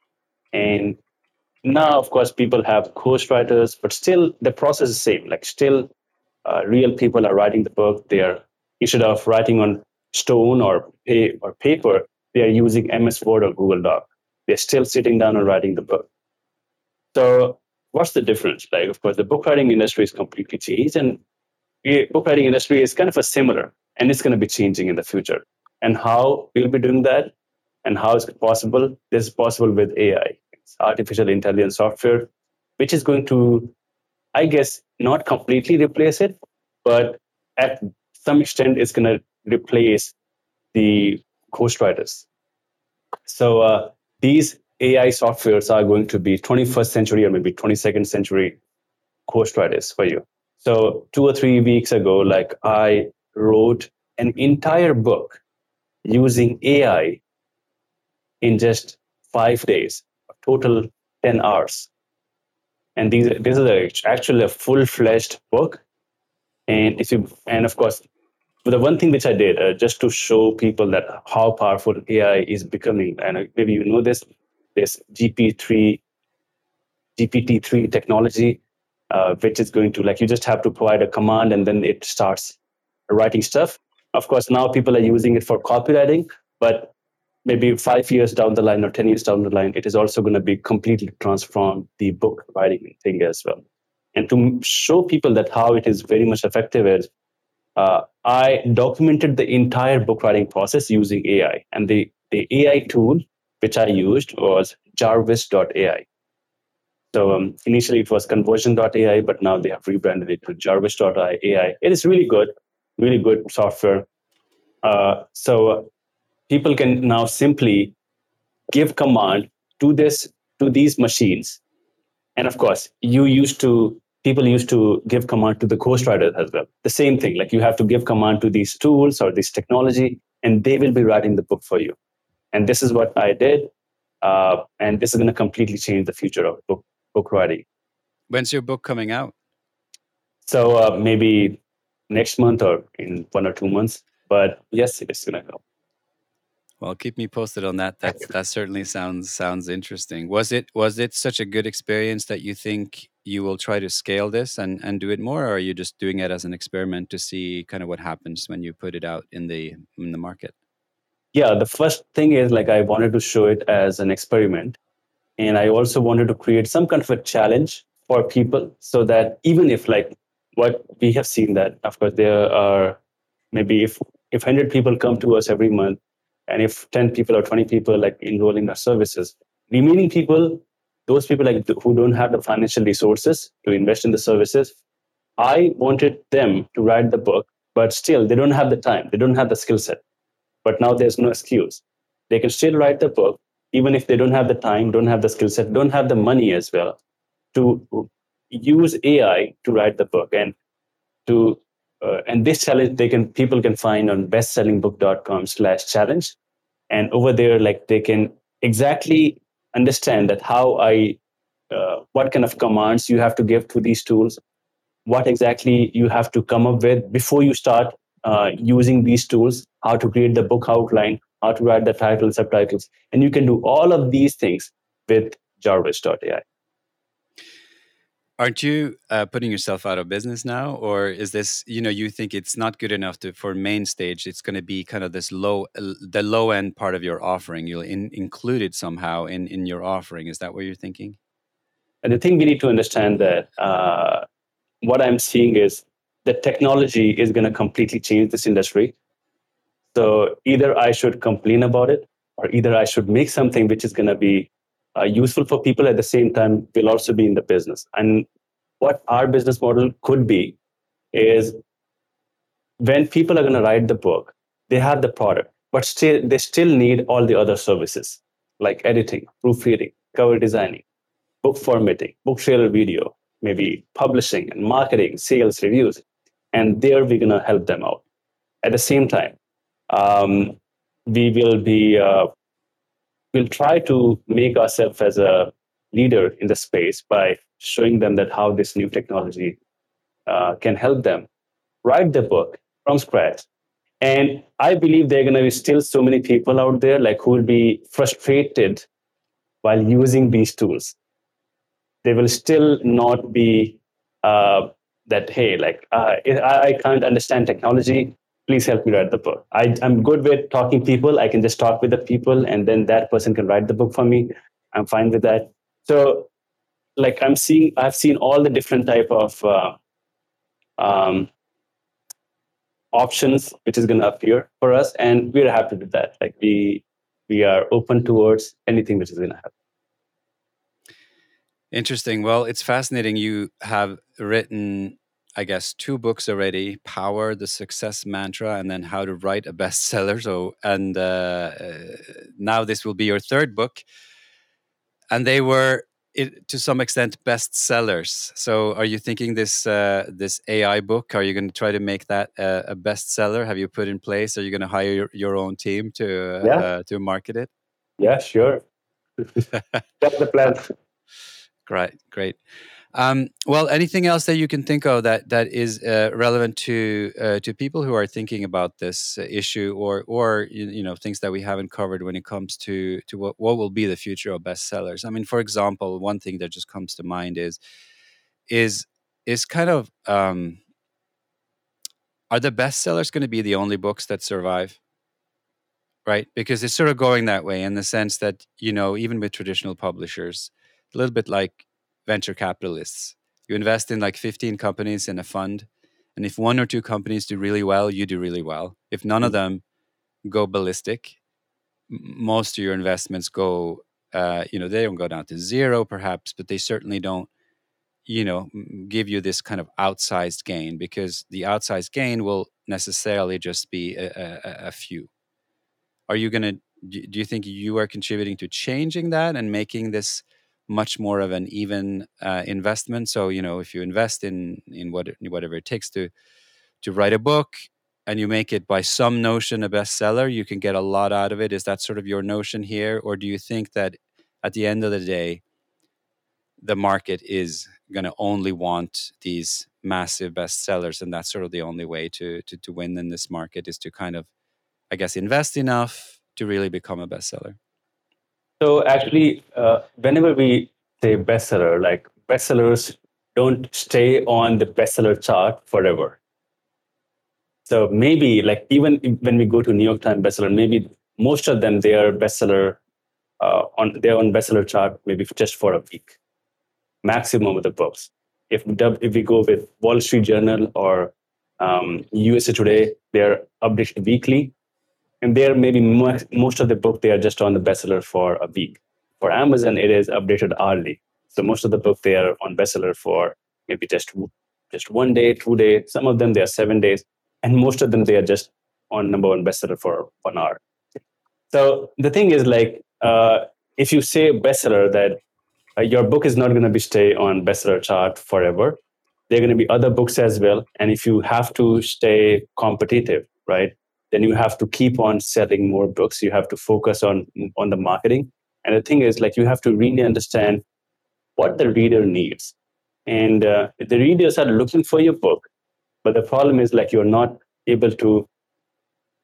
And now of course people have ghostwriters but still the process is same. Like still uh, real people are writing the book. They are instead of writing on stone or pay or paper, they are using MS Word or Google Doc. They're still sitting down and writing the book. So what's the difference? Like, of course, the book writing industry is completely changed, and the book writing industry is kind of a similar, and it's going to be changing in the future. And how we'll be doing that, and how is it possible? This is possible with AI, it's artificial intelligence software, which is going to, I guess, not completely replace it, but at some extent is going to replace the ghostwriters. So uh, these AI softwares are going to be 21st century or maybe 22nd century ghostwriters for you. So two or three weeks ago, like I wrote an entire book using AI in just five days, total 10 hours. And these, this is actually a full-fledged book. And if you, and of course, but the one thing which I did, uh, just to show people that how powerful AI is becoming, and maybe you know this, this GP3, GPT-3 technology, uh, which is going to like you just have to provide a command and then it starts writing stuff. Of course, now people are using it for copywriting, but maybe five years down the line or 10 years down the line, it is also going to be completely transform the book writing thing as well. And to show people that how it is very much effective is uh, I documented the entire book writing process using AI. And the, the AI tool which I used was jarvis.ai. So um, initially it was conversion.ai, but now they have rebranded it to jarvis.ai. It is really good, really good software. Uh, so people can now simply give command to this to these machines. And of course, you used to people used to give command to the ghostwriter as well. The same thing, like you have to give command to these tools or this technology, and they will be writing the book for you. And this is what I did, uh, and this is going to completely change the future of book book writing. When's your book coming out? So uh, maybe next month or in one or two months. But yes, it is going to come. Well, keep me posted on that. That that certainly sounds sounds interesting. Was it was it such a good experience that you think you will try to scale this and and do it more, or are you just doing it as an experiment to see kind of what happens when you put it out in the in the market? Yeah, the first thing is like I wanted to show it as an experiment, and I also wanted to create some kind of a challenge for people so that even if like what we have seen that of course there are maybe if if 100 people come to us every month and if 10 people or 20 people like enroll in our services remaining people those people like who don't have the financial resources to invest in the services i wanted them to write the book but still they don't have the time. They don't have the skill set. But now there's no excuse. They can still write the book even if they don't have the time don't have the skill set don't have the money as well to use ai to write the book. And to uh, and this challenge they can people can find on bestsellingbook.com slash challenge. And over there like they can exactly understand that how i uh, what kind of commands you have to give to these tools what exactly you have to come up with before you start uh, using these tools how to create the book outline how to write the title subtitles and you can do all of these things with jarvis.ai aren't you uh, putting yourself out of business now or is this you know you think it's not good enough to for main stage it's going to be kind of this low the low end part of your offering you'll in, include it somehow in in your offering is that what you're thinking? And the thing we need to understand that uh, what i'm seeing is that technology is going to completely change this industry. So either i should complain about it or either i should make something which is going to be uh, useful for people at the same time will also be in the business. And what our business model could be is when people are going to write the book they have the product but still they still need all the other services like editing proofreading cover designing book formatting book trailer video maybe publishing and marketing sales reviews and there we're going to help them out. At the same time um, we will be uh, we'll try to make ourselves as a leader in the space by showing them that how this new technology uh, can help them write the book from scratch. And i believe there are going to be still so many people out there like who will be frustrated while using these tools. They will still not be uh, that hey like uh, I, I can't understand technology please help me write the book. I, I'm good with talking people. I can just talk with the people and then that person can write the book for me. I'm fine with that. So like I'm seeing, I've seen all the different type of uh, um, options which is going to appear for us. And we're happy with that. Like we, we are open towards anything which is going to happen. Interesting. Well, it's fascinating. You have written I guess, two books already: "Power," the success mantra, and then "How to Write a Bestseller." So, and uh, uh, now this will be your third book, and they were, it, to some extent, bestsellers. So, are you thinking this uh, this AI book? Are you going to try to make that a bestseller? Have you put in place? Are you going to hire your, your, own team to uh, yeah. Uh, to market it? Yeah, sure. That's the plan. Great, great. Um, well, anything else that you can think of that that is uh, relevant to uh, to people who are thinking about this issue, or or you, you, know things that we haven't covered when it comes to to what, what will be the future of bestsellers? I mean, for example, one thing that just comes to mind is is is kind of um, are the bestsellers going to be the only books that survive? Right, because it's sort of going that way in the sense that you know even with traditional publishers, a little bit like venture capitalists. You invest in like 15 companies in a fund. And if one or two companies do really well, you do really well. If none of mm-hmm. them go ballistic, most of your investments go, uh, you know, they don't go down to zero perhaps, but they certainly don't, you know, give you this kind of outsized gain because the outsized gain will necessarily just be a, a, a few. Are you going to, do you think you are contributing to changing that and making this? Much more of an even uh, investment. So you know, if you invest in in what whatever it takes to to write a book and you make it by some notion a bestseller, you can get a lot out of it. Is that sort of your notion here, or do you think that at the end of the day, the market is going to only want these massive bestsellers, and that's sort of the only way to, to to win in this market is to kind of, I guess, invest enough to really become a bestseller? So actually, uh, whenever we say bestseller, like bestsellers don't stay on the bestseller chart forever. So maybe like even when we go to New York Times bestseller, maybe most of them they are bestseller uh, on their own bestseller chart maybe just for a week, maximum of the books. If if we go with Wall Street Journal or um, USA Today, they're updated weekly, and there maybe most of the book they are just on the bestseller for a week. For Amazon, it is updated hourly. So most of the book they are on bestseller for maybe just just one day, two days. Some of them they are seven days, and most of them they are just on number one bestseller for one hour. So the thing is like uh, if you say bestseller that uh, your book is not going to be stay on bestseller chart forever, there are going to be other books as well. And if you have to stay competitive, right, then you have to keep on selling more books. You have to focus on on the marketing. And the thing is, like, you have to really understand what the reader needs. And uh, the readers are looking for your book, but the problem is, like, you're not able to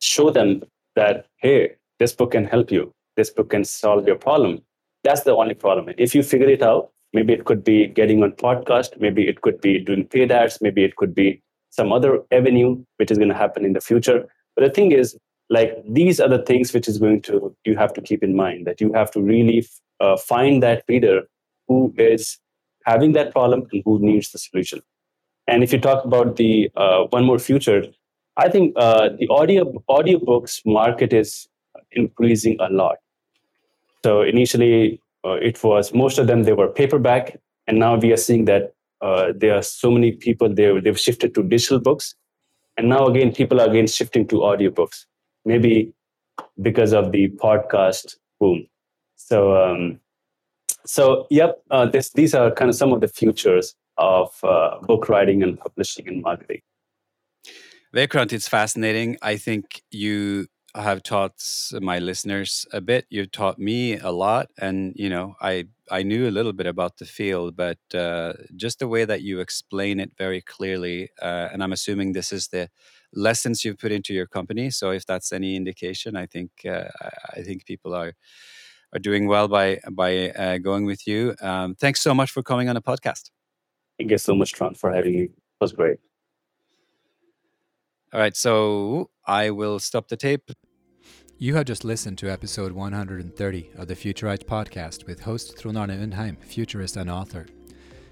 show them that, hey, this book can help you. This book can solve your problem. That's the only problem. If you figure it out, maybe it could be getting on podcast, maybe it could be doing paid ads, maybe it could be some other avenue which is going to happen in the future. But the thing is, like these are the things which is going to you have to keep in mind that you have to really uh, find that reader who is having that problem and who needs the solution. And if you talk about the uh, one more future, I think uh, the audio audiobooks market is increasing a lot. So initially, uh, it was most of them they were paperback, and now we are seeing that uh, there are so many people they they've shifted to digital books, and now again people are again shifting to audiobooks. Maybe because of the podcast boom. So um, so yep, uh, this, these are kind of some of the futures of uh, book writing and publishing and marketing. Vikrant, it's fascinating. I think you have taught my listeners a bit. You've taught me a lot, and you know, I I knew a little bit about the field, but uh, just the way that you explain it very clearly, uh, and I'm assuming this is the lessons you've put into your company. So if that's any indication, I think uh, I think people are are doing well by by uh, going with you. Um, thanks so much for coming on the podcast. Thank you so much, Trond, for having me. It was great. All right, so I will stop the tape. You have just listened to episode 130 of the Futurized podcast with host Trond Undheim, futurist and author.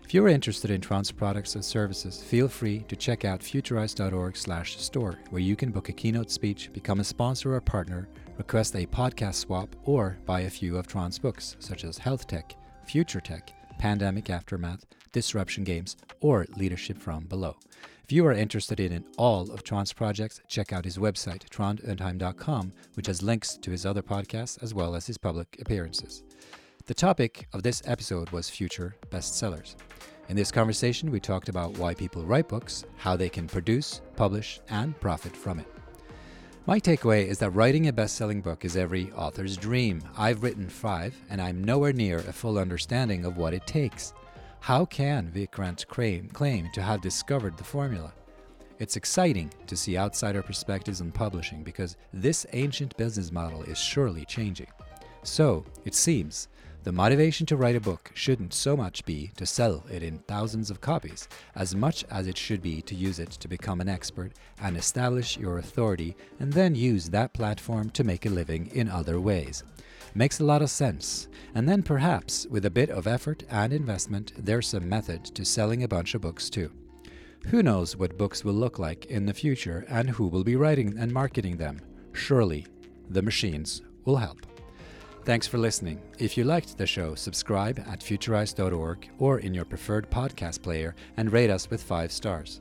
If you are interested in Trond's products and services, feel free to check out futurized.org/store, where you can book a keynote speech, become a sponsor or partner, request a podcast swap, or buy a few of Trond's books, such as Health Tech, Future Tech, Pandemic Aftermath, Disruption Games, or Leadership from Below. If you are interested in all of Trond's projects, check out his website, trondundheim.com, which has links to his other podcasts as well as his public appearances. The topic of this episode was future bestsellers. In this conversation, we talked about why people write books, how they can produce, publish, and profit from it. My takeaway is that writing a best selling book is every author's dream. I've written five, and I'm nowhere near a full understanding of what it takes. How can Vikrant claim to have discovered the formula? It's exciting to see outsider perspectives on publishing because this ancient business model is surely changing. So, it seems, the motivation to write a book shouldn't so much be to sell it in thousands of copies, as much as it should be to use it to become an expert and establish your authority, and then use that platform to make a living in other ways. Makes a lot of sense. And then perhaps, with a bit of effort and investment, there's some method to selling a bunch of books too. Who knows what books will look like in the future and who will be writing and marketing them? Surely, the machines will help. Thanks for listening. If you liked the show, subscribe at futurized.org or in your preferred podcast player and rate us with five stars.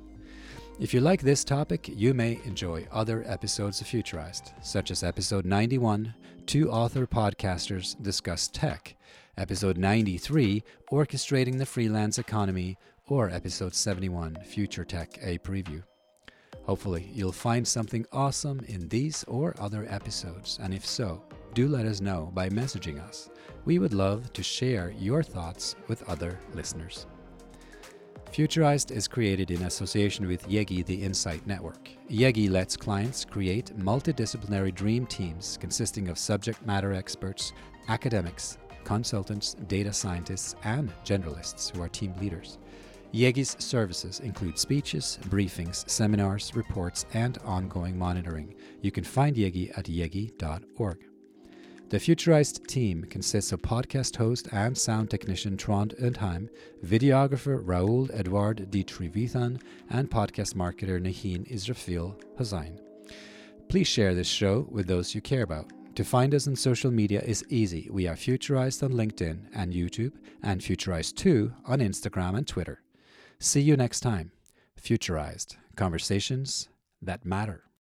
If you like this topic, you may enjoy other episodes of Futurized, such as episode 91, Two Author Podcasters Discuss Tech, episode 93, Orchestrating the Freelance Economy, or episode 71, Future Tech A Preview. Hopefully, you'll find something awesome in these or other episodes, and if so, do let us know by messaging us. We would love to share your thoughts with other listeners. Futurized is created in association with Yegii the Insight Network. Yegii lets clients create multidisciplinary dream teams consisting of subject matter experts, academics, consultants, data scientists, and generalists who are team leaders. Yegii's services include speeches, briefings, seminars, reports, and ongoing monitoring. You can find Yegii at yegii.org. The Futurized team consists of podcast host and sound technician Trond Undheim, videographer Raoul Edouard Ditri and podcast marketer Nahin Israfil Hossein. Please share this show with those you care about. To find us on social media is easy. We are Futurized on LinkedIn and YouTube, and Futurized2 on Instagram and Twitter. See you next time. Futurized Conversations that Matter.